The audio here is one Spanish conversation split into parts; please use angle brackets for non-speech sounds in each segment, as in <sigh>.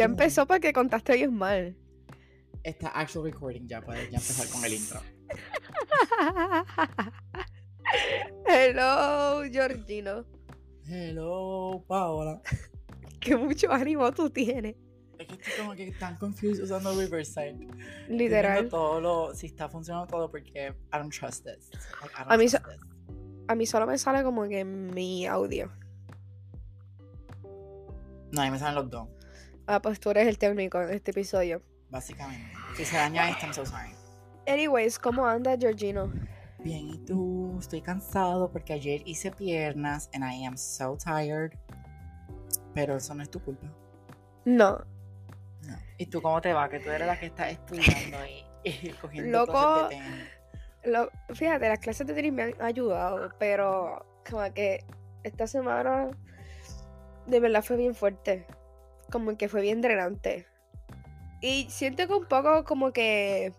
Ya empezó porque contaste bien mal. Está actual recording ya, puedes ya empezar con el intro. <laughs> Hello, Georgino. Hello, Paola. <laughs> Qué mucho ánimo tú tienes. Es que estoy como que tan confused usando Riverside. Literal. todo lo, si está funcionando todo porque I don't trust this. Like, I don't A mí trust so- this. A mí solo me sale como que mi audio. No, ahí me salen los dos, pues tú eres el técnico de este episodio. básicamente. Si se daña esto, I'm so sorry. Anyways, ¿cómo anda Georgino? Bien, ¿y tú? Estoy cansado porque ayer hice piernas and I am so tired. Pero eso no es tu culpa. No. No. ¿Y tú cómo te va? Que tú eres la que está estudiando y, y cogiendo Loco. clases de tenis. Lo, fíjate, las clases de tenis me han ayudado, pero como que esta semana de verdad fue bien fuerte. Como que fue bien drenante. Y siento que un poco como que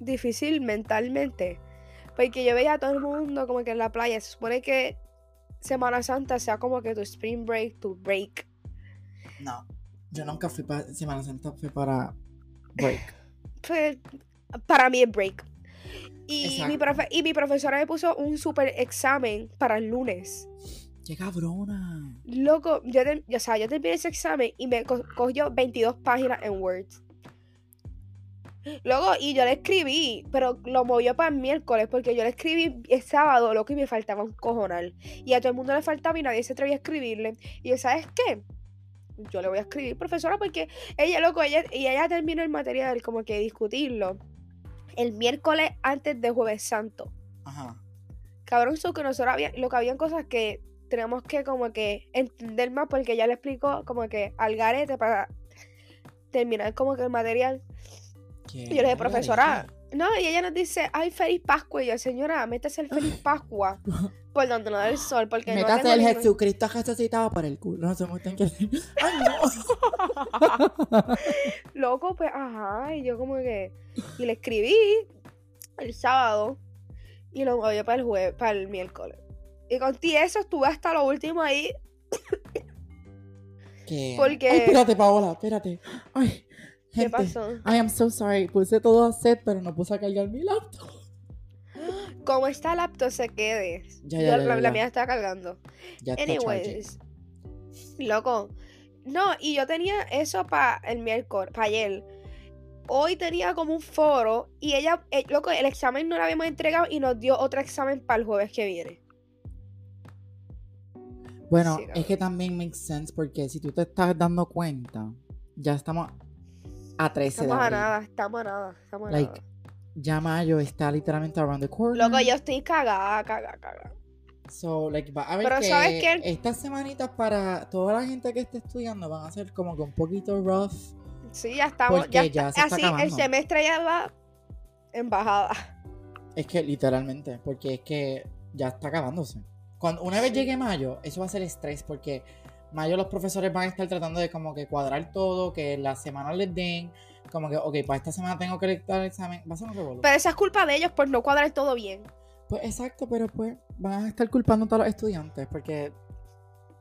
difícil mentalmente. Porque yo veía a todo el mundo como que en la playa. Se supone que Semana Santa sea como que tu spring break, tu break. No, yo nunca fui para Semana Santa, fui para break. <laughs> Pues, para mí es break. Y mi, profe- y mi profesora me puso un super examen para el lunes. ¡Qué cabrona! Loco, yo, te- o sea, yo terminé ese examen y me co- cogió 22 páginas en Word. Luego, y yo le escribí, pero lo movió para el miércoles porque yo le escribí el sábado, loco, y me faltaba un cojonal. Y a todo el mundo le faltaba y nadie se atrevía a escribirle. Y yo, ¿sabes qué? Yo le voy a escribir, profesora, porque ella, loco, ella, y ella terminó el material, como que discutirlo, el miércoles antes de Jueves Santo Ajá. cabrón, so que nosotros había, lo que habían cosas que tenemos que como que entender más porque ella le explicó como que al garete para terminar como que el material. ¿Qué Y yo le dije, profesora, no, y ella nos dice, ay, feliz Pascua. Y yo, señora, métase el feliz <laughs> Pascua por donde no da el sol, porque no Métase tengo el ningún- Jesucristo resucitado por el culo. <laughs> No se me que ¡Ay, no! <laughs> Loco, pues, ajá, y yo como que, y le escribí el sábado y lo movió para el jueves, para el miércoles. Y con ti eso estuve hasta lo último ahí ¿Qué? Porque- Ay, espérate, Paola, espérate. Ay, ¿Qué pasó? I am so sorry. Puse todo a set, pero no puse a cargar mi laptop. Como esta laptop se quede. Ya, Yo- ya, ya, la, mía está cargando. Ya está charging. Anyways. Loco. No, y yo tenía eso para el miércoles, para ayer. Hoy tenía como un foro y ella, eh, loco, el examen no lo habíamos entregado y nos dio otro examen para el jueves que viene. Bueno, Sí, es que también makes sense porque si tú te estás dando cuenta, ya estamos a 13 Estamos de a abril. nada, estamos a nada, estamos a Like, nada. Ya mayo está literalmente around the corner. Loco, yo estoy cagada, cagada, cagada. So, like, va a ver Pero que ¿sabes qué? estas semanitas para toda la gente que esté estudiando van a ser como que un poquito rough. Sí, ya estamos, ya, ya está- se está así, el semestre ya va en bajada. Es que literalmente, porque es que ya está acabándose. Cuando una vez llegue mayo, eso va a ser estrés porque mayo los profesores van a estar tratando de como que cuadrar todo, que las semanas les den, como que, ok, para esta semana tengo que dar el examen, va a ser un revolú. Pero esa es culpa de ellos por no cuadrar todo bien. Pues exacto, pero pues van a estar culpando a todos los estudiantes porque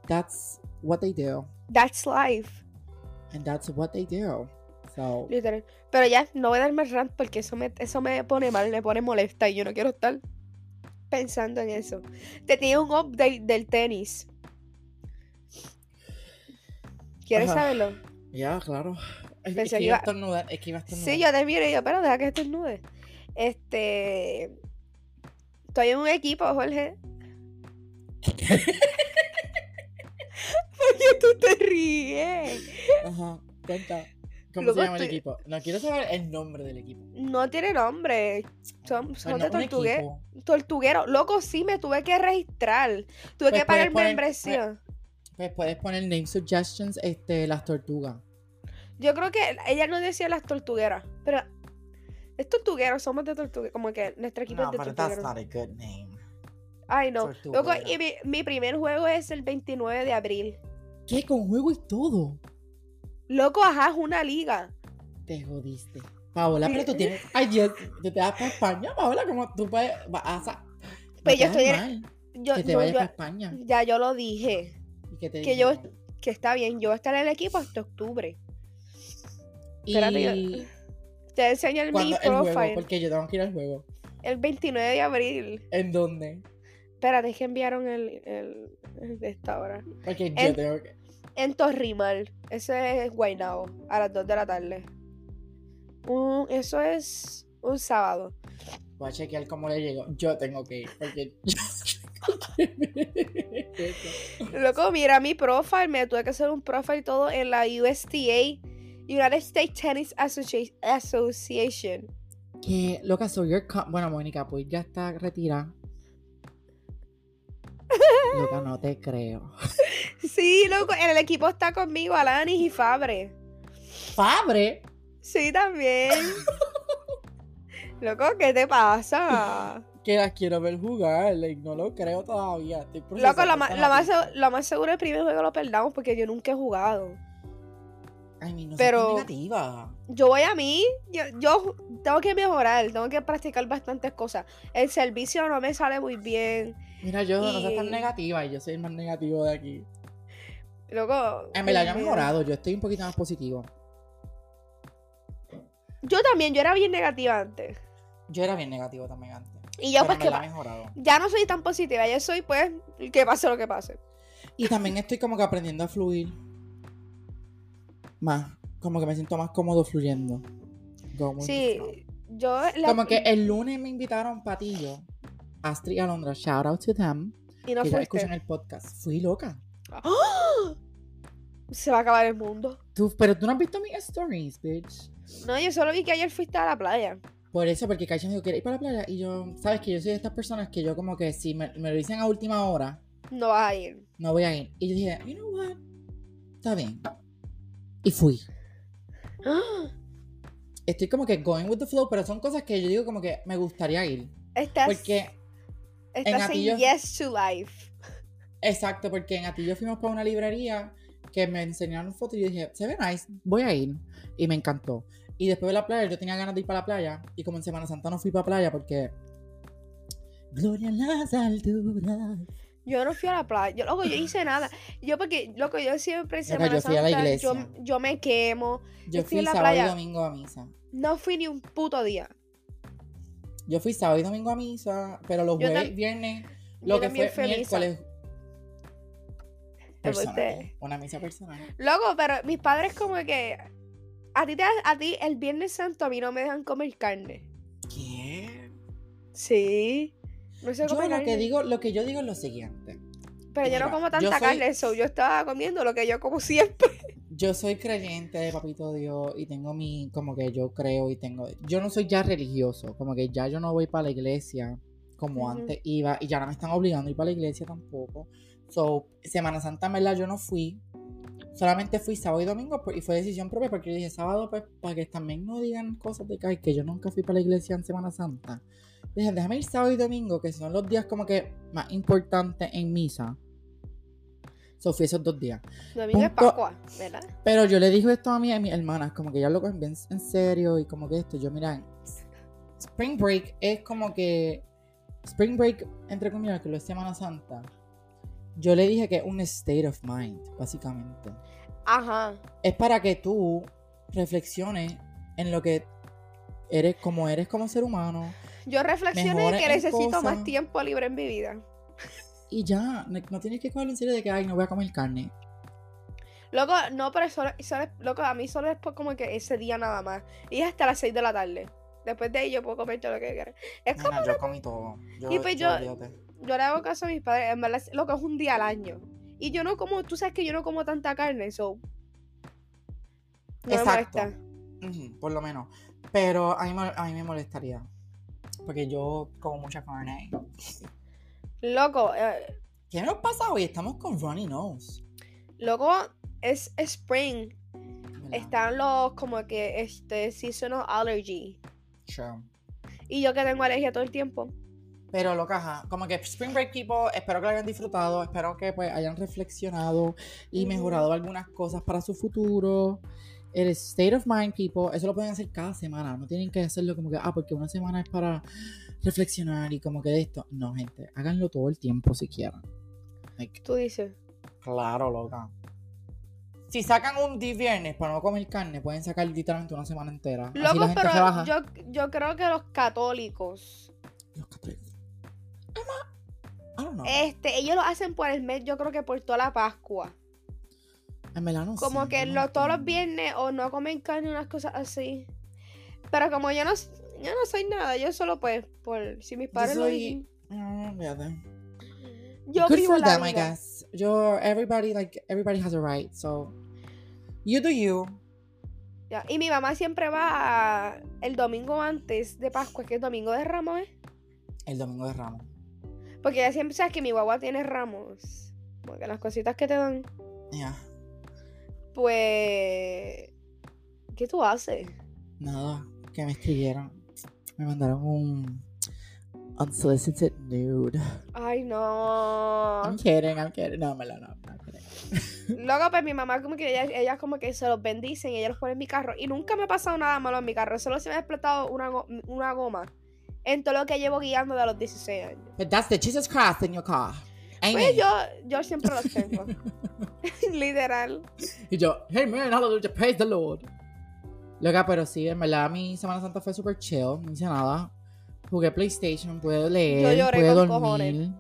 that's what they do. That's life. And that's what they do. So, Literal. Pero ya, no voy a darme rant porque eso me, eso me pone mal, me pone molesta y yo no quiero estar pensando en eso. Te tenía un update del tenis. ¿Quieres Ajá. saberlo? ya, claro. Es, es que iba a iba- estornudar, es que iba a estornudar. Sí, yo te miro y yo, pero deja que estornude. Este. Estoy en un equipo, Jorge. <laughs> <laughs> ¿Por qué tú te ríes? Ajá, cuenta. ¿Cómo Luego se llama el estoy- equipo? No quiero saber el nombre del equipo. No tiene nombre. Son, Pues son no, de un tortuguero. equipo. Tortuguero. Loco, sí, me tuve que registrar. Tuve Pues que pagar poner- membresía. Pues puedes poner name suggestions, este, las tortugas. Yo creo que ella no decía las tortugueras, pero es tortuguero, somos de tortuguero, como que nuestro equipo No, es de pero that's tortuguero. not a good name. Ay, no. Loco, Tortuguero. y mi, mi primer juego es el 29 de abril. ¿Qué? Con juego y todo. Loco, ajá, es una liga. Te jodiste. Paola, pero tú tienes. Ay, Dios, tú te vas para España, Paola, como tú puedes. Vas a. Pues yo estoy mal Yo, que te vayas yo- para España. ya yo lo dije. Y que te que yo- digan, que está bien, yo voy a estar en el equipo hasta octubre. Espérate, Y Te a enseñar mi el juego, profile. porque yo tengo que ir al juego. El 29 de abril. ¿En dónde? Espérate, es que enviaron el, el, el de esta hora. Porque yo En- tengo que. En Torrimal. Ese es Guaynabo, a las 2 de la tarde. Un- eso es un sábado. Voy a chequear cómo le llego. Yo tengo que ir. Porque <laughs> yo. Loco, mira mi profile. Me tuve que hacer un profile y todo en la USTA, United States Tennis Associa- Association. Que, loca, so you're co- Bueno, Mónica, pues ya está retirada. <laughs> Loca, no te creo. <laughs> Sí, loco, en el equipo está conmigo Alanis y Fabre. Fabre. Sí, también. <laughs> Loco, ¿qué te pasa? Que las quiero ver jugar. like, no lo creo todavía. Estoy Loco, lo lo, más, lo más seguro el primer juego lo perdamos porque yo nunca he jugado. Ay, mi, no pero- negativa. Yo voy a mí, yo, yo tengo que mejorar, tengo que practicar bastantes cosas. El servicio no me sale muy bien. Mira, yo no seas tan Y- negativa y yo soy el más negativo de aquí. Loco. En verdad, he mío. mejorado. Yo estoy un poquito más positivo. Yo también, yo era bien negativa antes. Yo era bien negativo también antes. Y pero pues que mejorado. ya no soy tan positiva, yo soy pues que pase lo que pase. Y también estoy como que aprendiendo a fluir. Más. Como que me siento más cómodo fluyendo. The Sí, yo la- Como que el lunes me invitaron Patillo, Astrid y Alondra, shout out to them, y no que ya escuchan el podcast. Fui loca. <gasps> Se va a acabar el mundo. Tú, pero tú no has visto mis stories, bitch. No, yo solo vi que ayer fuiste a la playa. Por eso, porque Kaisha me dijo, ¿quieres ir para la playa? Y yo, sabes que yo soy de estas personas que yo como que si me, me lo dicen a última hora, No vas a ir. no voy a ir. Y yo dije, you know what, está bien. Y fui. ¡Ah! <gasps> Estoy como que going with the flow, pero son cosas que yo digo como que me gustaría ir. Estás, Porque, en estás en yes to life. Exacto, porque en Atillo fuimos para una librería que me enseñaron fotos y yo dije, se ve nice, voy a ir. Y me encantó. Y después de la playa, yo tenía ganas de ir para la playa. Y como en Semana Santa no fui para playa porque... Gloria en las alturas. Yo no fui a la playa. Yo, loco, yo hice nada. Yo porque, loco, yo siempre en Semana yo fui a la Santa, iglesia. Yo, yo me quemo. Yo fui fui a la sábado playa. y domingo a misa. No fui ni un puto día. Yo fui sábado y domingo a misa, pero los jueves, viernes, lo que fue miércoles. Personal, una misa personal. Loco, pero mis padres como que... A ti, te, a ti el Viernes Santo a mí no me dejan comer carne. ¿Qué? Sí. No sé Yo lo que digo, lo que yo digo es lo siguiente. Pero yo no como tanta soy- carne, eso. Yo estaba comiendo lo que yo como siempre. <laughs> Yo soy creyente de Papito Dios y tengo mi, como que yo creo y tengo, yo no soy ya religioso, como que ya yo no voy para la iglesia como antes iba y ya no me están obligando a ir para la iglesia tampoco. So, Semana Santa en verdad yo no fui, solamente fui sábado y domingo pues, y fue decisión propia porque yo dije sábado pues para que también no digan cosas de que, yo nunca fui para la iglesia en Semana Santa. Dije, déjame ir sábado y domingo que son los días como que más importantes en misa. So, fui esos dos días. Domingo es Pascua, ¿verdad? Pero yo le dije esto a mí a mis hermanas, como que ya lo cogen bien en serio y como que esto, yo mira, Spring Break es como que Spring Break, entre comillas, que lo es Semana Santa. Yo le dije que es un state of mind, básicamente. Ajá. Es para que tú reflexiones en lo que eres, como eres como ser humano Yo reflexioné Mejores que en necesito cosas. más tiempo libre en mi vida. y ya, no, tienes que cogerlo en serio de que, ay, no voy a comer carne. Loco, no, pero solo, solo es- loco, a mí solo es como que ese día nada más. Y hasta las 6 de la tarde. Después de ahí yo puedo comer todo lo que quiera. Es como, yo comí todo. Yo, Y pues yo-. Yo le hago caso a mis padres, en verdad, lo que es un día al año. Y yo no como, tú sabes que yo no como tanta carne, so. No me Exacto. por lo menos. Pero a mí, me- a mí me molestaría. Porque yo como mucha carne. Loco, eh, ¿Qué nos pasa hoy? Estamos con Ronnie Nose. loco, es spring. ¿verdad? Están los como que este seasonal allergy. Sure. Y yo que tengo alergia todo el tiempo. Pero loca, ajá, como que Spring Break People, espero que lo hayan disfrutado, espero que pues hayan reflexionado y mejorado algunas cosas para su futuro. El state of mind, people, eso lo pueden hacer cada semana, no tienen que hacerlo como que, ah, porque una semana es para reflexionar y como que de esto. No, gente, háganlo todo el tiempo si quieren. Like, Tú dices. claro, loca. Si sacan un día viernes para no comer carne, pueden sacar literalmente una semana entera. Así Loco, la gente pero yo, yo creo que los católicos, Los católicos. Emma, I don't know. este, ellos lo hacen por el mes, yo creo que por toda la Pascua. en verdad no Como sé, que no lo- todos los viernes o no comen carne, unas cosas así. Pero como yo no, yo no soy nada, yo solo pues, por si mis Yo padres lo dicen. Ah. Yo Good vivo for la them, I vida. guess. Yo, everybody, like, everybody has a right, so. You do you. Ya, Y mi mamá siempre va el domingo antes de Pascua, que es domingo de Ramos, ¿eh? El domingo de Ramos. Porque ella siempre sabe que mi guagua tiene ramos. Como que las cositas que te dan. Ya. Pues. ¿Qué tú haces? Nada, que me escribieron. Me mandaron un unsolicited nude. Ay, no. I'm kidding, I'm kidding. No, me lo no. Luego, pues mi mamá, como que ella, ella como que se los bendicen y ella los pone en mi carro. Y nunca me ha pasado nada malo en mi carro. Solo se me ha explotado una, go- una goma en todo lo que llevo guiando de los 16 años. But that's the Jesus Christ in your car. Pues yo, yo siempre los tengo. <laughs> Literal. Y yo, hey man, hallelujah, praise the Lord. Loca, pero sí, en verdad mi Semana Santa fue super chill, no hice nada. Jugué PlayStation, pude leer, Yo lloré pude con dormir.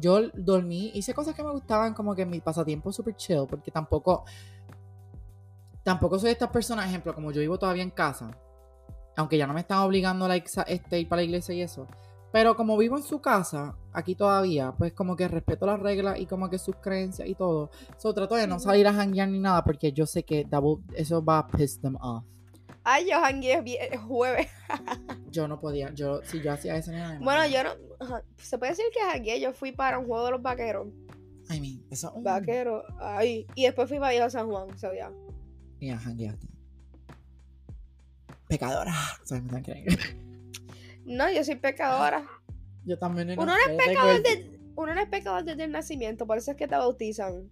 Yo dormí, hice cosas que me gustaban como que mi pasatiempo super chill, porque tampoco, tampoco soy de estas personas, ejemplo, como yo vivo todavía en casa, aunque ya no me están obligando like, sa- este, ir para la iglesia y eso. Pero como vivo en su casa, aquí todavía, pues como que respeto las reglas y como que sus creencias y todo. So trato de no salir a janguear ni nada porque yo sé que eso va a piss them off. Ay, yo jangueé jueves. <laughs> Yo no podía, yo, si yo hacía eso, nada Bueno, yo no. Se puede decir que jangué. Yo fui para un juego de los vaqueros. I mean, eso es un... Vaqueros. Ay. Y después fui para Viejo San Juan. So, ya. Ya, jangueaste. Pecadora. <laughs> No, yo soy pecadora. Yo también Uno no es pecador de- Uno no es pecador desde el nacimiento. Por eso es que te bautizan.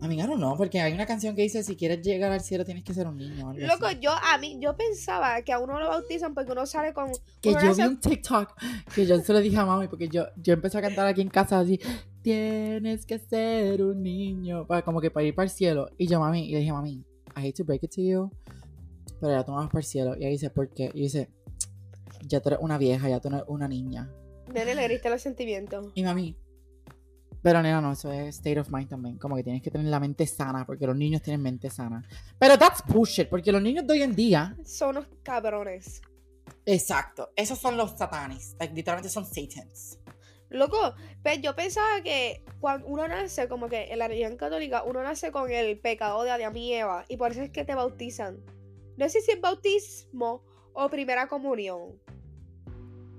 A mí, don't know, porque hay una canción que dice, si quieres llegar al cielo tienes que ser un niño. Loco, así. yo a mí, yo pensaba que a uno lo bautizan porque uno sale con. Que yo nace- vi un TikTok que yo se lo dije a mami porque yo, yo empecé a cantar aquí en casa así, tienes que ser un niño, para, como que para ir para el cielo. Y yo, mami, y le dije, mami, I hate to break it to you, pero ya tú no vas para el cielo. Y ella dice, ¿por qué? Y dice, ya tú eres una vieja, ya tú eres una niña. Nene, le grité los sentimientos. Y mami, pero nena, no, eso es state of mind también, como que tienes que tener la mente sana, porque los niños tienen mente sana. Pero that's bullshit, porque los niños de hoy en día Son unos cabrones. Exacto. Esos son los satanis. Like, literalmente son satans. Loco, pero yo pensaba que cuando uno nace, como que en la religión católica, uno nace con el pecado de Adán y Eva. Y por eso es que te bautizan. No sé si es bautismo o primera comunión.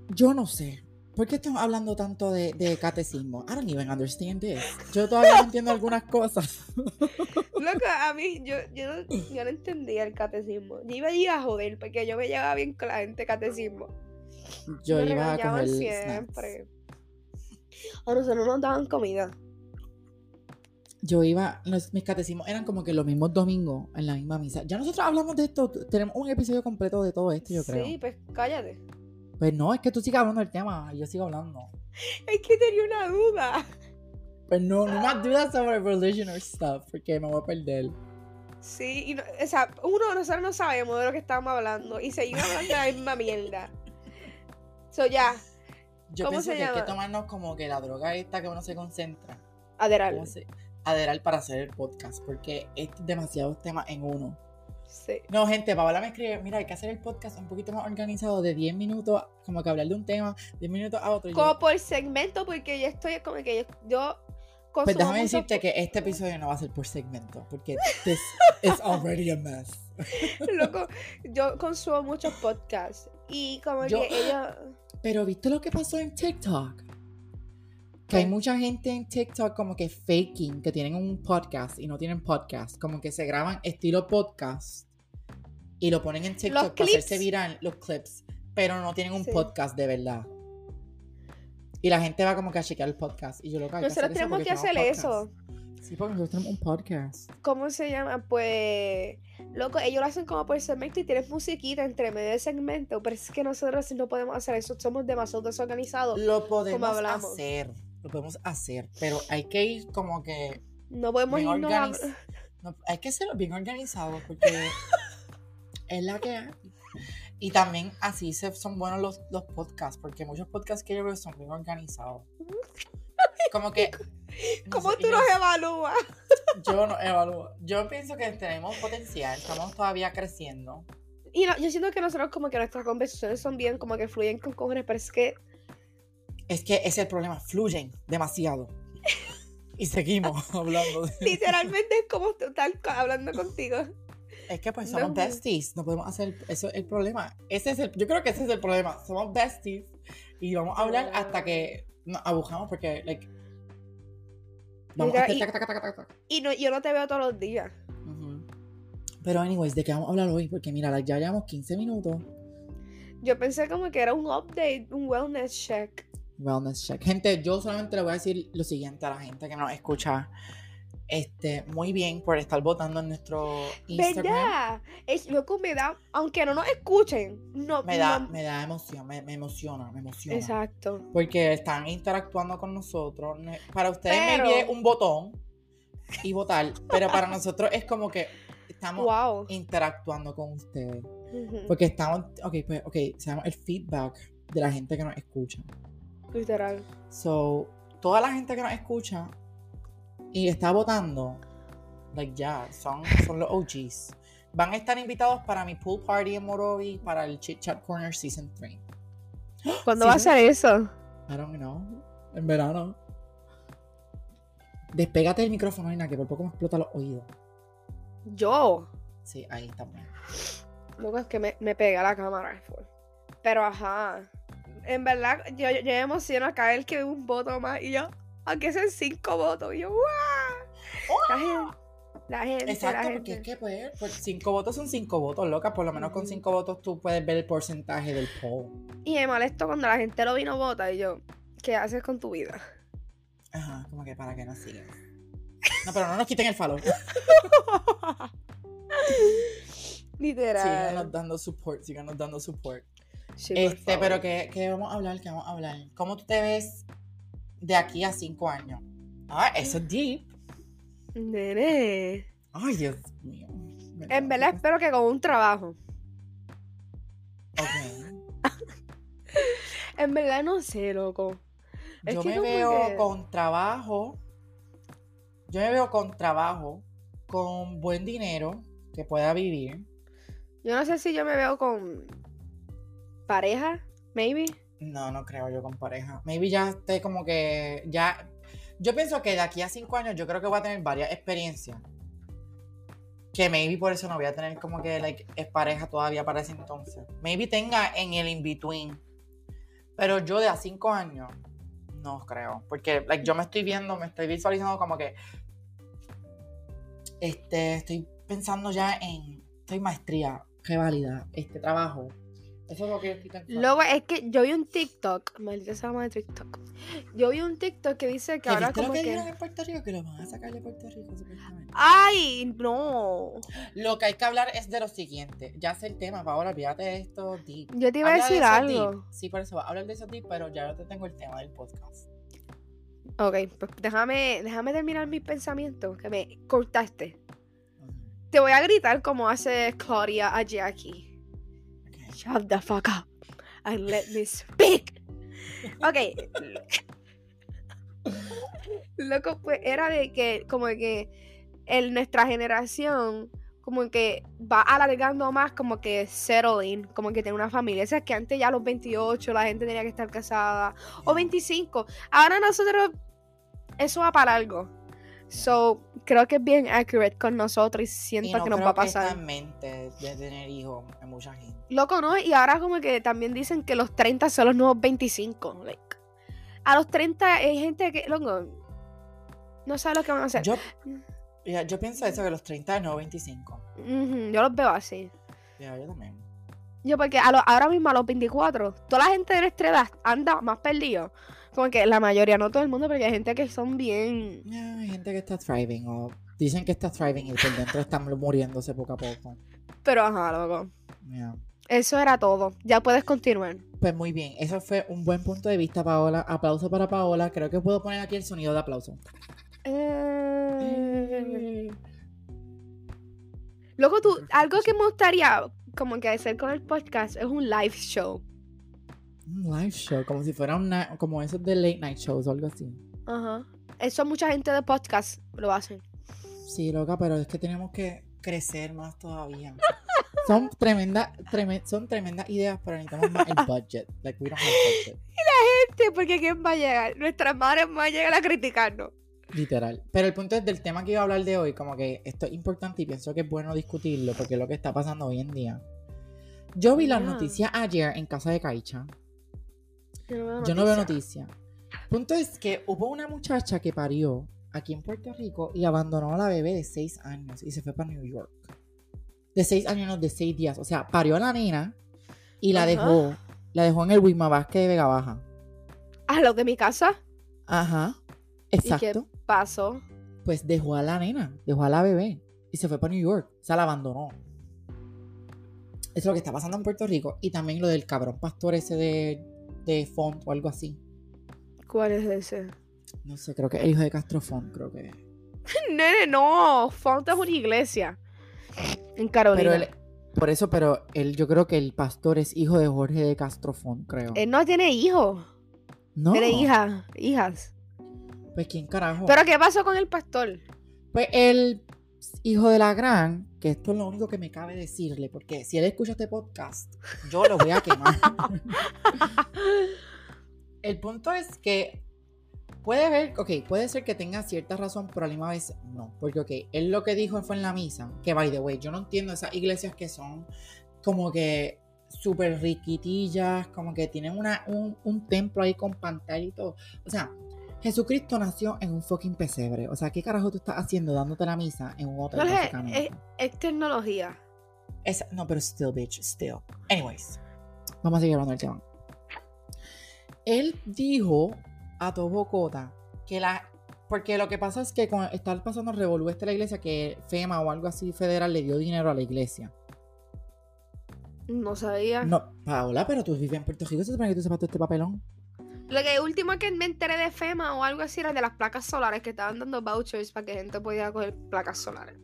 Yo no sé. ¿Por qué estamos hablando tanto de, de catecismo? I don't even understand this. Yo todavía no entiendo algunas cosas. <laughs> Loco, a mí, yo, yo, no, yo no entendía el catecismo. Yo iba a ir a joder porque yo me llevaba bien con la gente catecismo. Yo me iba a coger siempre. snacks. A nosotros nos daban comida. Yo iba, mis catecismos eran como que los mismos domingos en la misma misa. Ya nosotros hablamos de esto, tenemos un episodio completo de todo esto, yo creo. Sí, pues cállate. Pues no, es que tú sigas hablando del tema, yo sigo hablando. Es que tenía una duda. Pues no, no más dudas sobre religion or stuff, porque me voy a perder. Sí, y no- o sea, uno, nosotros no sabemos de lo que estábamos hablando y seguimos hablando de la misma mierda. So, ya, Yo ¿Cómo pienso se que hay que tomarnos como que la droga esta que uno se concentra. Aderal. ¿Cómo se- Aderal para hacer el podcast, porque es demasiados temas en uno. Sí. No, gente, Paola me escribe, mira, hay que hacer el podcast un poquito más organizado, de 10 minutos, como que hablar de un tema, 10 minutos a otro. yo, Como por segmento, porque yo estoy como que yo, yo consumo pues déjame decirte que este episodio no va a ser por segmento, porque this <laughs> is already a mess. Loco, yo consumo muchos podcasts y como Yo- que ellos... Pero ¿viste lo que pasó en TikTok? Que hay mucha gente en TikTok como que faking, que tienen un podcast y no tienen podcast, como que se graban estilo podcast y lo ponen en TikTok para hacerse viral, los clips, pero no tienen un Sí. podcast de verdad. Y la gente va como que a chequear el podcast. Y yo lo que Nosotros tenemos que hacer eso. Sí, porque nosotros tenemos un podcast. ¿Cómo se llama? Pues, loco, ellos lo hacen como por segmento y tienes musiquita entre medio de segmento, pero es que nosotros no podemos hacer eso, somos demasiado desorganizados. Lo podemos hacer, lo podemos hacer, pero hay que ir como que No podemos irnos a... No, hay que ser bien organizados porque <laughs> es la que hay. Y también así se, son buenos los, los podcasts, porque muchos podcasts que yo veo son bien organizados. <laughs> Como que... no ¿Cómo sé, tú y los yo- evalúas? Yo no evalúo. Yo pienso que tenemos potencial, estamos todavía creciendo. Y no- yo siento que nosotros como que nuestras conversaciones son bien, como que fluyen con cojones, pero es que Es que ese es el problema, fluyen demasiado. Y seguimos <laughs> hablando. de- literalmente es como estar hablando contigo. Es que pues No. somos besties, no podemos hacer eso es el problema. Ese es el, yo creo que ese es el problema. Somos besties y vamos a hablar hasta que nos abujamos porque like vamos a Mira, hacer y- taca, taca, taca, taca. Y no, yo no te veo todos los días. Pero anyways, ¿de qué vamos a hablar hoy? Porque mira, ya llevamos 15 minutos. Yo pensé como que era un update, un wellness check. Wellness check. Gente, yo solamente le voy a decir lo siguiente a la gente que nos escucha. Este, muy bien por estar votando en nuestro Instagram. ¿Verdad? Es loco, me da, aunque no nos escuchen, no. Me da, no- me da emoción, me, me emociona, me emociona. Exacto. Porque están interactuando con nosotros. Para ustedes Pero- es un botón y votar, pero para nosotros es como que estamos Wow. interactuando con ustedes. Porque estamos, ok, pues, ok, se llama el feedback de la gente que nos escucha. Literal. So, toda la gente que nos escucha y está votando, like ya, son, son los OGs. Van a estar invitados para mi pool party en Morovi para el Chit Chat Corner Season 3. ¿Cuándo <gasps> va a ser eso? I don't know. En verano. Despégate del micrófono, Nina, que por poco me explota los oídos. Yo. Sí, ahí también. Loco, es que me, me pega la cámara. Pero ajá. En verdad, yo, yo, yo me emociono a caer que un voto más. Y yo, aunque sean cinco votos. Y yo, ¡guau! La gente. La gente, la Exacto, gente. porque es que pues, pues cinco votos son cinco votos, loca. Por lo menos con cinco votos tú puedes ver el porcentaje del poll. Y me molesto cuando la gente lo vino vota. Y yo, ¿qué haces con tu vida? Ajá, como que para que nos sigan. No, pero no nos quiten el follow. <laughs> Literal. Síganos dando support, síganos dando support. Sí, Este, pero ¿qué, ¿qué vamos a hablar? ¿Qué vamos a hablar? ¿Cómo tú te ves de aquí a cinco años? Ah, eso es deep. Nene. Ay, Dios mío. En verdad, espero que con un trabajo. Ok. <laughs> En verdad, no sé, loco. Es Yo me veo que- con trabajo. Yo me veo con trabajo, con buen dinero que pueda vivir. Yo no sé si yo me veo con pareja, maybe. No, no creo yo con pareja. Maybe ya esté como que ya. Yo pienso que de aquí a cinco años yo creo que voy a tener varias experiencias. Que maybe por eso no voy a tener como que like, es pareja todavía para ese entonces. Maybe tenga en el in-between. Pero yo de a cinco años no creo. Porque like, yo me estoy viendo, me estoy visualizando como que. Este, estoy pensando ya en. Estoy maestría, qué válida, este trabajo. Eso es lo que yo estoy pensando. Luego es que yo vi un TikTok, maldita sea de TikTok. Yo vi un TikTok que dice que ¿Que ahora viste lo como que que. dijeron en Puerto Rico? Que lo van a sacar de Puerto Rico. ¡Ay! No. Lo que hay que hablar es de lo siguiente. Ya sé el tema, Paola, olvídate de esto deep. Yo te iba a Habla decir algo. deep. Sí, por eso va a hablar de eso deep, pero ya yo te tengo el tema del podcast. Ok, pues déjame, déjame terminar mis pensamientos, que me cortaste. Te voy a gritar como hace Claudia a Jackie. Shut the fuck up and let me speak. Ok. Loco, pues era de que, como que en nuestra generación, como que va alargando más, como que settling, como que tener una familia. O sea, que antes ya a los 28 la gente tenía que estar casada, o 25. Ahora nosotros, eso va para algo. So, creo que es bien accurate con nosotros y Y siento no que nos creo va a que está pasar. en mente de tener hijos en mucha gente. Loco, ¿no? Y ahora como que también dicen que los 30 son los nuevos 25. Like, a los 30 hay gente que, loco, no sabe lo que van a hacer. Yo, ya, yo pienso eso, que los 30 no 25. Ujú, yo los veo así. Ya, yo también. Yo porque a lo- ahora mismo a los 24, toda la gente de nuestra edad anda más perdido. Como que la mayoría, no todo el mundo, porque hay gente que son bien... Hay gente que está thriving o dicen que está thriving y por dentro están muriéndose poco a poco. Pero ajá, loco. Eso era todo. Ya puedes continuar. Pues muy bien, eso fue un buen punto de vista, Paola. Aplauso para Paola. Creo que puedo poner aquí el sonido de aplauso. Eh. Luego tú, algo que me gustaría como que hacer con el podcast es un live show. Un live show, como si fuera una, como esos de late night shows o algo así. Ajá. Eso mucha gente de podcast lo hacen. Sí, loca, pero es que tenemos que crecer más todavía. <laughs> Son tremendas, tremen- son tremendas ideas, pero necesitamos más el <laughs> budget. Like, we don't have budget. Este, porque ¿quién va a llegar? Nuestras madres van a llegar a criticarnos. Literal. Pero el punto es del tema que iba a hablar de hoy, como que esto es importante y pienso que es bueno discutirlo porque es lo que está pasando hoy en día. Yo vi las noticias ayer en casa de Caicha. Yo no veo Yo no veo noticias. noticias. Punto es que hubo una muchacha que parió aquí en Puerto Rico y abandonó a la bebé de 6 años y se fue para New York. De 6 años, no, de 6 días. O sea, parió a la nena y la Ajá. dejó. La dejó en el Wisma Vázquez de Vega Baja. ¿A lo de mi casa? Ajá. ¿Y qué Exacto. pasó? Pues dejó a la nena, dejó a la bebé y se fue para New York. O sea, la abandonó. Eso es lo que está pasando en Puerto Rico. Y también lo del cabrón pastor ese de, de Font o algo así. ¿Cuál es ese? No sé, creo que es el hijo de Castro Font, creo que. <laughs> Nene, no. Font es una iglesia. En Carolina. Pero él, por eso, pero él, yo creo que el pastor es hijo de Jorge de Castrofón, creo. Él no tiene hijos. no. Tiene hijas. Hijas. Pues quién carajo. ¿Pero qué pasó con el pastor? Pues el hijo de la gran, que esto es lo único que me cabe decirle, porque si él escucha este podcast, yo lo voy a quemar. <laughs> el punto es que puede ver, ok, puede ser que tenga cierta razón, pero a la misma vez no. Porque, ok, él lo que dijo fue en la misa, que by the way, yo no entiendo esas iglesias que son como que súper riquitillas, como que tienen una, un, un templo ahí con pantalla y todo. O sea, Jesucristo nació en un fucking pesebre. O sea, ¿qué carajo tú estás haciendo dándote la misa en un hotel? Básicamente? es, es tecnología. No, pero still, bitch, still. Anyways, vamos a seguir hablando del tema. Él dijo a Tobocota que la. Porque lo que pasa es que con estar pasando revolú este la iglesia, que FEMA o algo así federal le dio dinero a la iglesia. No sabía. No, Paola, pero tú vives en Puerto Rico, se supone que tú sepas todo este papelón. Lo que último que me enteré de FEMA o algo así era de las placas solares que estaban dando vouchers para que gente pudiera coger placas solares.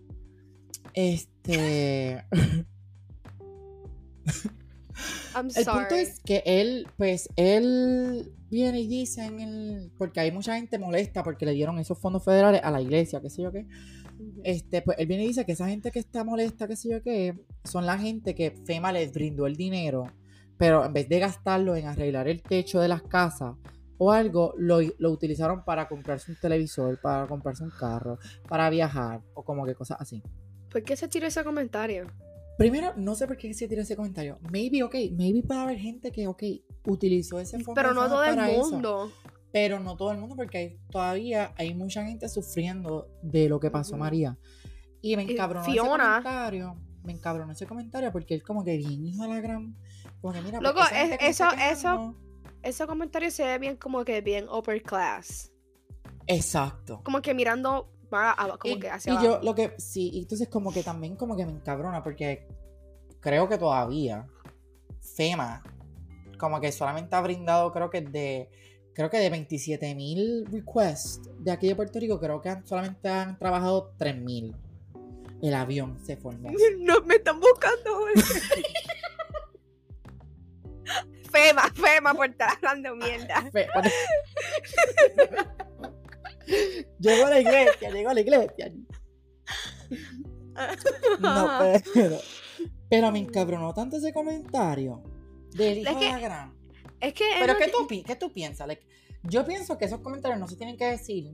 Este. <laughs> I'm El sorry. punto es que él, pues, él viene y dice en el. Porque hay mucha gente molesta porque le dieron esos fondos federales a la iglesia, qué sé yo qué. Este, pues él viene y dice que esa gente que está molesta, qué sé yo qué, son la gente que FEMA les brindó el dinero, pero en vez de gastarlo en arreglar el techo de las casas o algo, lo, lo utilizaron para comprarse un televisor, para comprarse un carro, para viajar o como que cosas así. ¿Por qué se tiró ese comentario? Primero, no sé por qué se tiró ese comentario. Maybe, ok, maybe puede haber gente que, ok, utilizó ese fondo. Pero no todo el eso. mundo. Pero no todo el mundo, porque hay, todavía hay mucha gente sufriendo de lo que pasó Ujú. María. Y me encabronó ese Fiona. comentario. Me encabronó ese comentario porque él como que bien hijo de la gran... Como que mira, Loco, es- eso- eso- quejando- Ese comentario se ve bien como que bien upper class. Exacto. Como que mirando más a- como y, que hacia y abajo. yo lo que... Sí, y entonces como que también como que me encabrona porque creo que todavía FEMA como que solamente ha brindado creo que de... Creo que de 27 mil requests de aquí de Puerto Rico, creo que han- solamente han trabajado 3 mil. El avión se formó. <laughs> No me están buscando. <laughs> Fema, Fema, por estar hablando mierda. Fe- bueno. llegó a la iglesia, llegó a la iglesia. No, <laughs> pero, pero me encabronó tanto ese comentario del hijo Es que- de la gran. Es que. Pero no ¿qué ti- tú, ¿qué tú piensas? Like, yo pienso que esos comentarios no se tienen que decir.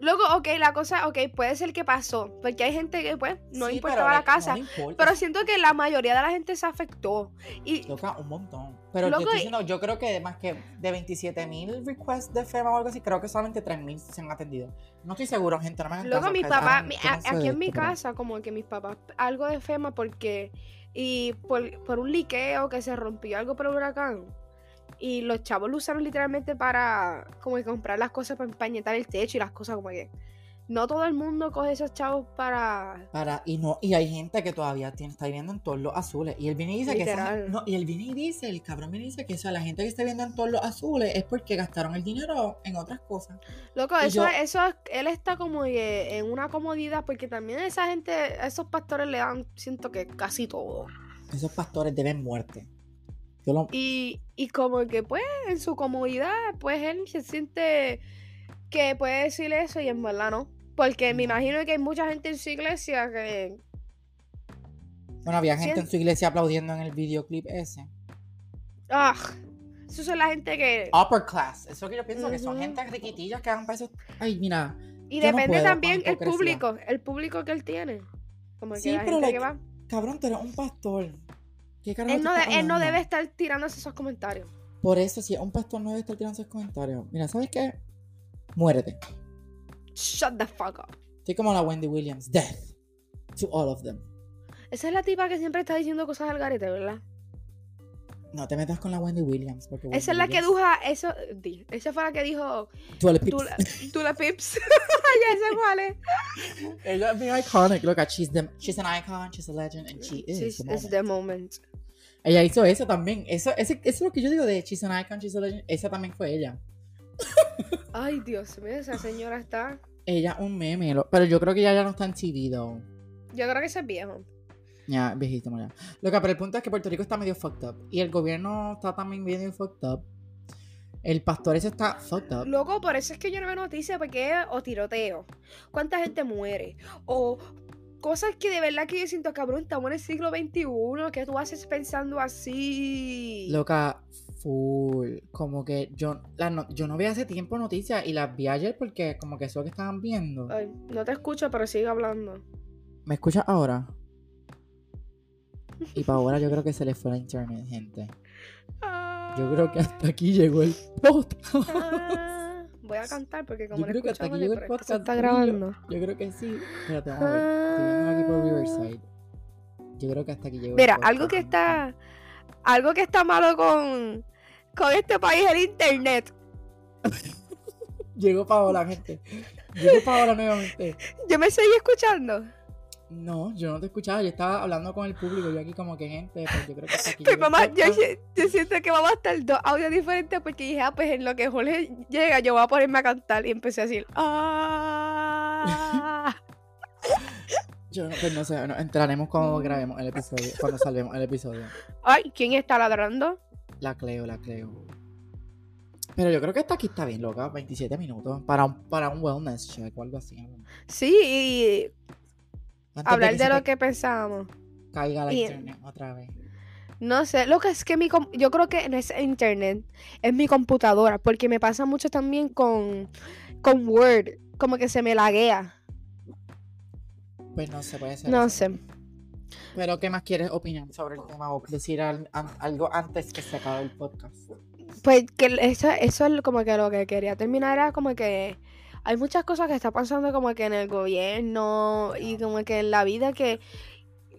Luego, ok, la cosa, ok, puede ser que pasó. Porque hay gente que, pues, no Sí, importaba la casa. no le importa. Pero siento que la mayoría de la gente se afectó. Y Loca, un montón. Pero yo, Loco, estoy y- diciendo, yo creo que más que de 27 mil requests de FEMA o algo así, creo que solamente 3 mil se han atendido. No estoy seguro, gente, no me luego caso, mi because I papá, don't- mi- a- aquí en mi esto, pero- casa, como que mis papás, algo de FEMA porque. Y por, por un liqueo que se rompió algo por el huracán. Y los chavos lo usaron literalmente para como que comprar las cosas para empañetar el techo y las cosas como que. no todo el mundo coge esos chavos para. Para, y no, y hay gente que todavía tiene, está viviendo en todos los azules. Y él viene y dice que esa- no, y él viene y dice, el cabrón viene y dice que esa, la gente que está viviendo en todos los azules es porque gastaron el dinero en otras cosas. Loco, Y eso, yo- eso, es- él está como que en una comodidad, porque también esa gente, a esos pastores le dan, siento que casi todo. Esos pastores deben muerte. Lo- Y, y como que pues en su comodidad, pues él se siente que puede decir eso y en verdad no. Porque me imagino que hay mucha gente en su iglesia que... bueno, había gente Sí. en su iglesia aplaudiendo en el videoclip ese. ¡Ah! Eso son la gente que... Upper class. Eso que yo pienso, que son gente riquitillas que hagan para esos. Ay, mira. Y no depende puedo también el público, el público que él tiene. Como que Sí, la pero gente like, que va. Cabrón, tú eres un pastor. ¿Qué carajo Él no, de- estás él no hablando? debe estar tirándose esos comentarios. Por eso, si un pastor no debe estar tirando esos comentarios. Mira, ¿sabes qué? Muérete. Shut the fuck up. Estoy como la Wendy Williams. Death to all of them. Esa es la tipa que siempre está diciendo cosas al garete, ¿verdad? No te metas con la Wendy Williams. Porque Wendy Esa es la que duja, eso, di, esa fue la que dijo tú la, tú la pips. <laughs> ya sé cuál es. Ella es bien iconic. Look at she's, the, she's an icon, she's a legend, and she is. She's- the it's moment. the moment. Ella hizo eso también. Eso, ese, eso es lo que yo digo de she's an icon, she's a legend. Esa también fue ella. <laughs> Ay, Dios mío, esa señora está. Ella un meme. Pero yo creo que ella ya no está en TV, though. Yo creo que ese es viejo. Ya, viejísimo ya. Lo que, pero el punto es que Puerto Rico está medio fucked up. Y el gobierno está también medio fucked up. El pastor ese está fucked up. Loco, por eso es que yo no veo noticias, porque o tiroteo. ¿Cuánta gente muere? O cosas que de verdad que yo siento, cabrón, estamos en el siglo XXI, ¿qué tú haces pensando así? Loca, full. Como que yo, la no- yo no vi hace tiempo noticias y las vi ayer porque como que eso que estaban viendo. Ay, no te escucho, pero sigue hablando. ¿Me escuchas ahora? Y para ahora yo creo que se le fue la internet, gente. Yo creo que hasta aquí llegó el podcast. Ah, Voy a cantar porque como Yo creo que hasta aquí llegó el podcast. está grabando. Yo creo que sí. Espérate, vamos a ver. Estoy viendo aquí por Riverside. Yo creo que hasta aquí llegó el Mira, podcast. algo que está algo que está malo con con este país es el internet. <laughs> Llegó Paola, gente. Llegó Paola nuevamente. Yo me seguí escuchando. No, yo no te escuchaba. Yo estaba hablando con el público. Yo aquí como que gente, pues yo creo que hasta aquí Pues mamá, yo, siento que vamos a estar dos audios diferentes porque dije, ah, pues en lo que Jorge llega, yo voy a ponerme a cantar y empecé a decir, ah. <laughs> <laughs> Yo no, pues no sé, no, entraremos cuando grabemos el episodio, cuando salvemos el episodio. Ay, ¿quién está ladrando? La Cleo, la Cleo. Pero yo creo que hasta aquí está bien, loca. 27 minutos. Para un, para un wellness check o algo así. Sí, y Antes hablar de lo que pensamos. Caiga la y- internet otra vez. No sé, lo que es que mi yo creo que no es internet, es mi computadora, porque me pasa mucho también con, con Word, como que se me laguea. Pues no se puede ser. No eso. sé. Pero ¿qué más quieres opinar sobre el tema o decir al- algo antes que se acabe el podcast? Pues que eso, eso es como que lo que quería terminar era como que hay muchas cosas que está pasando como que en el gobierno y como que en la vida que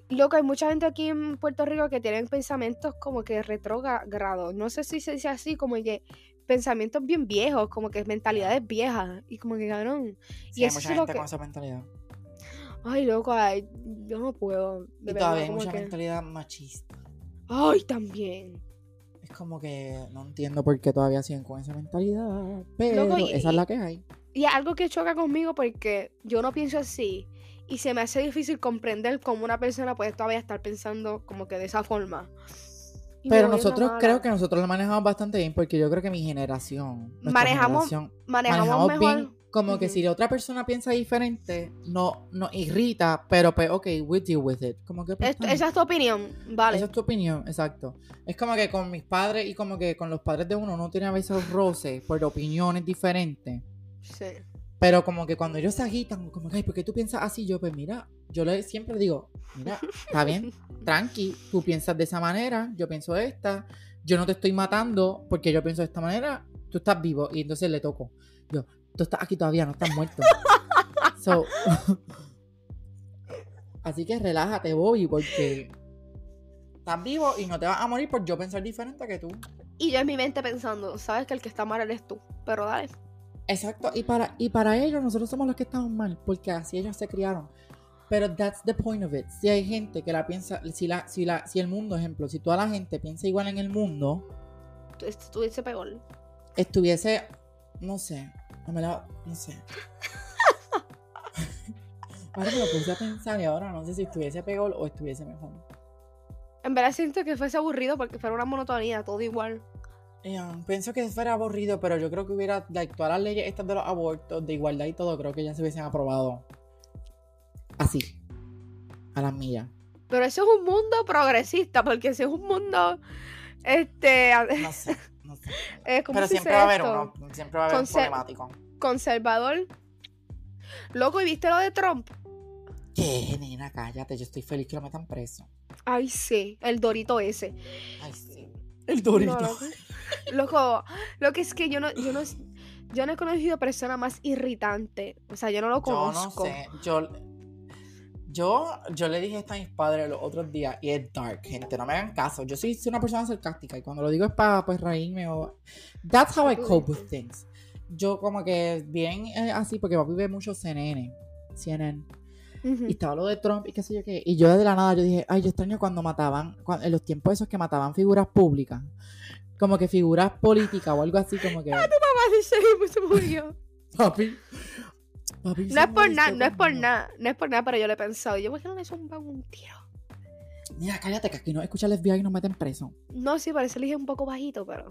loco hay mucha gente aquí en Puerto Rico que tienen pensamientos como que retrógrados no sé si se dice así como que pensamientos bien viejos como que mentalidades viejas y como que cabrón Sí, y hay eso mucha es lo gente que con esa mentalidad. ay loco ay, yo no puedo de Y todavía hay mucha que- mentalidad machista. ay también Es como que no entiendo por qué todavía siguen con esa mentalidad. Pero Loco, y- esa es la que hay. Y es algo que choca conmigo porque yo no pienso así. Y se me hace difícil comprender cómo una persona puede todavía estar pensando como que de esa forma. Y Pero nosotros creo que nosotros lo manejamos bastante bien porque yo creo que mi generación, Manejamos- generación, manejamos, manejamos mejor. bien como que si la otra persona piensa diferente, no nos irrita, pero pues ok, we deal with it. Como que pues, esa es tu opinión, vale. Esa es tu opinión, exacto. Es como que con mis padres y como que con los padres de uno, uno tiene a veces roces por opiniones diferentes. Sí. Pero como que cuando ellos se agitan, como que, ay, ¿por qué tú piensas así? Yo, pues mira, yo le siempre digo, mira, está bien, <laughs> tranqui, tú piensas de esa manera, yo pienso de esta, yo no te estoy matando porque yo pienso de esta manera, tú estás vivo y entonces le toco. Yo, tú estás aquí todavía, no estás muerto. <laughs> So, <laughs> así que relájate, Bobby, porque estás vivo y no te vas a morir por yo pensar diferente que tú. Y yo en mi mente pensando, sabes que el que está mal eres tú. Pero dale. Exacto, y para, y para ellos nosotros somos los que estamos mal, porque así ellos se criaron. Pero that's the point of it. Si hay gente que la piensa, si la, si la, si el mundo, ejemplo, si toda la gente piensa igual en el mundo, Estuviese peor. estuviese, no sé, no me la- no sé. <laughs> ahora me lo puse a pensar y ahora no sé si estuviese peor o estuviese mejor. En verdad siento que fuese aburrido porque fuera una monotonía, todo igual. Ya, pienso que fuera aburrido, pero yo creo que hubiera, like, todas las leyes estas de los abortos, de igualdad y todo, creo que ya se hubiesen aprobado así, a las millas. Pero eso es un mundo progresista, porque si es un mundo, este, No sé, no sé. <laughs> eh, ¿cómo Pero siempre dice va a haber uno, siempre va a haber un problemático. Conservador. Loco, ¿y viste lo de Trump? ¿Qué, nena? Cállate, yo estoy feliz que lo metan preso. Ay, sí, el dorito ese. Ay, sí. El Dorito. No, loco. Loco, lo que es que yo no, yo no, yo no he conocido persona más irritante. O sea, yo no lo Yo no conozco. sé, yo, yo, yo le dije esto a mis padres los otros días y es dark, gente, no me hagan caso. Yo soy, soy una persona sarcástica y cuando lo digo es para pues reírme o... That's how I cope with things. Yo como que bien eh, así, porque papi ve mucho CNN, CNN, Y estaba lo de Trump y qué sé yo qué, y yo de la nada yo dije, ay, yo extraño cuando mataban, en los tiempos esos que mataban figuras públicas, como que figuras políticas o algo así, como que... <laughs> Mamá dice, se murió. <laughs> Papi. papi No es por nada, no es por nada, no es por nada, pero yo le he pensado, yo, ¿por qué no le zumban un tiro? Mira, cállate, que aquí no escucha el FBI y nos meten preso. No, sí, parece dije un poco bajito, pero.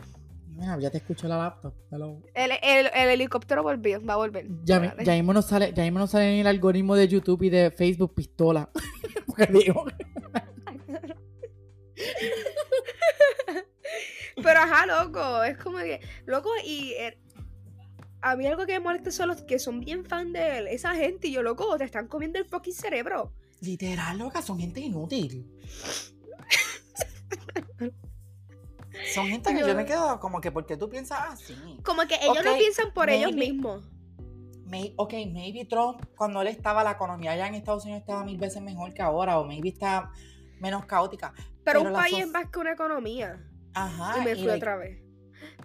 Mira, ya te escucho la laptop. hello. El, el, el helicóptero volvió, va a volver. Ya, ya mismo nos sale, ya mismo nos sale en el algoritmo de YouTube y de Facebook pistola. <laughs> Porque digo, <laughs> Pero ajá, loco, es como que, loco, y eh, a mí algo que me molesta son los que son bien fan de él, esa gente, y yo, loco, te están comiendo el fucking cerebro. literal, loca, son gente inútil. <laughs> Son gente que yo Yo- me quedo como que porque tú piensas así. Como que ellos no piensan por ellos mismos. May- ok, maybe Trump, cuando él estaba, la economía allá en Estados Unidos estaba mil veces mejor que ahora, o maybe está menos caótica. Pero, Pero un país es más que una economía. Ajá. y me y, fui otra vez.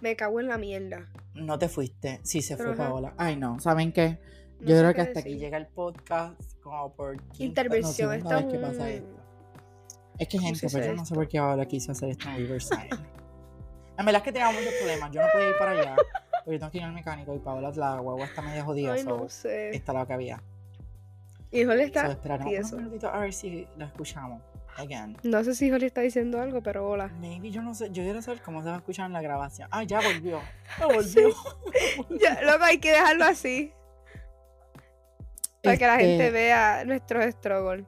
Me cago en la mierda. No te fuiste, sí se Pero fue ajá. Paola. Ay, no, ¿saben qué? Yo creo que hasta aquí decir. llega el podcast como por quinta, Intervención, no, es que pasa un- esto. Es que ¿Cómo gente, pero yo no sé por qué ahora quiso hacer esto en Riverside. La verdad es que teníamos muchos problemas. Yo no podía ir para allá. Porque tengo que ir al mecánico y Paola la guagua está medio jodida. Ay, so, no sé. Esta es lo que había. Híjole So, está esperaremos unos minutitos a ver si la escuchamos. Again. No sé si Híjole está diciendo algo, pero hola. Maybe yo no sé. Yo quiero saber cómo se va a escuchar en la grabación. Ah, ya volvió. <laughs> Ya volvió. <laughs> Ya, loco, hay que dejarlo así. Para que la Este, gente vea nuestros struggles.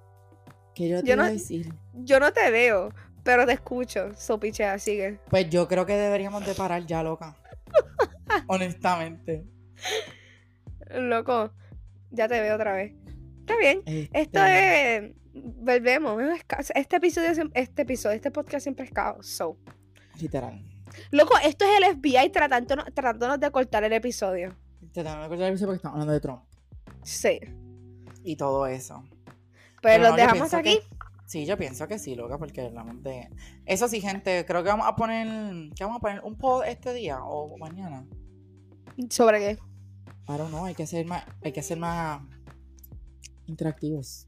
Que yo te Yo a decir. Yo no te veo, pero te escucho. So pichea, sigue. Pues yo creo que deberíamos de parar ya, loca. <laughs> Honestamente. Loco, ya te veo otra vez. Está bien. Esto Este, es. Volvemos. es ca- Este episodio, este episodio, este podcast siempre es caos. So. Literal. Loco, esto es el FBI tratándonos, tratándonos de cortar el episodio. Tengo que acordar el episodio porque estamos hablando de Trump. Sí. Y todo eso. Pero, no, los dejamos aquí. que- sí, yo pienso que sí, loca, porque hablamos de. Eso sí, gente, creo que vamos a poner. ¿Qué vamos a poner? ¿Un pod este día o mañana? ¿Sobre qué? I don't know, hay que ser más. Hay que ser más interactivos.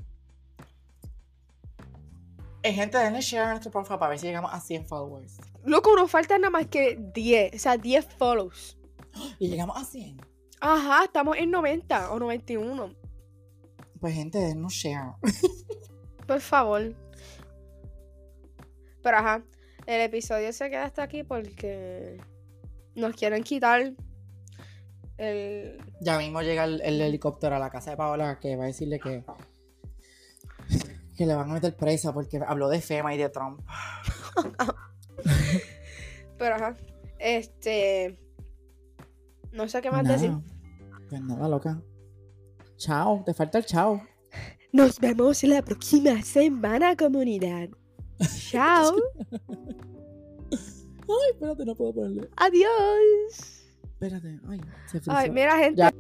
Eh, gente, denle share a nuestro profile para ver si llegamos a 100 followers. Loco, nos faltan nada más que 10. O sea, 10 follows. Y llegamos a 100. Ajá, estamos en 90 o 91. Pues, gente, denos share. <laughs> Por favor. Pero ajá, el episodio se queda hasta aquí porque nos quieren quitar el... Ya mismo llega el, el helicóptero a la casa de Paola que va a decirle que. que le van a meter presa porque habló de FEMA y de Trump. <laughs> Pero ajá, este... No sé qué más Nada. decir. Pues nada, loca. Chao, te falta el chao. Nos vemos la próxima semana, comunidad. Chao. <laughs> Ay, espérate, no puedo ponerle. Adiós. Espérate, ay, se frizó. Ay, mira, gente. Ya.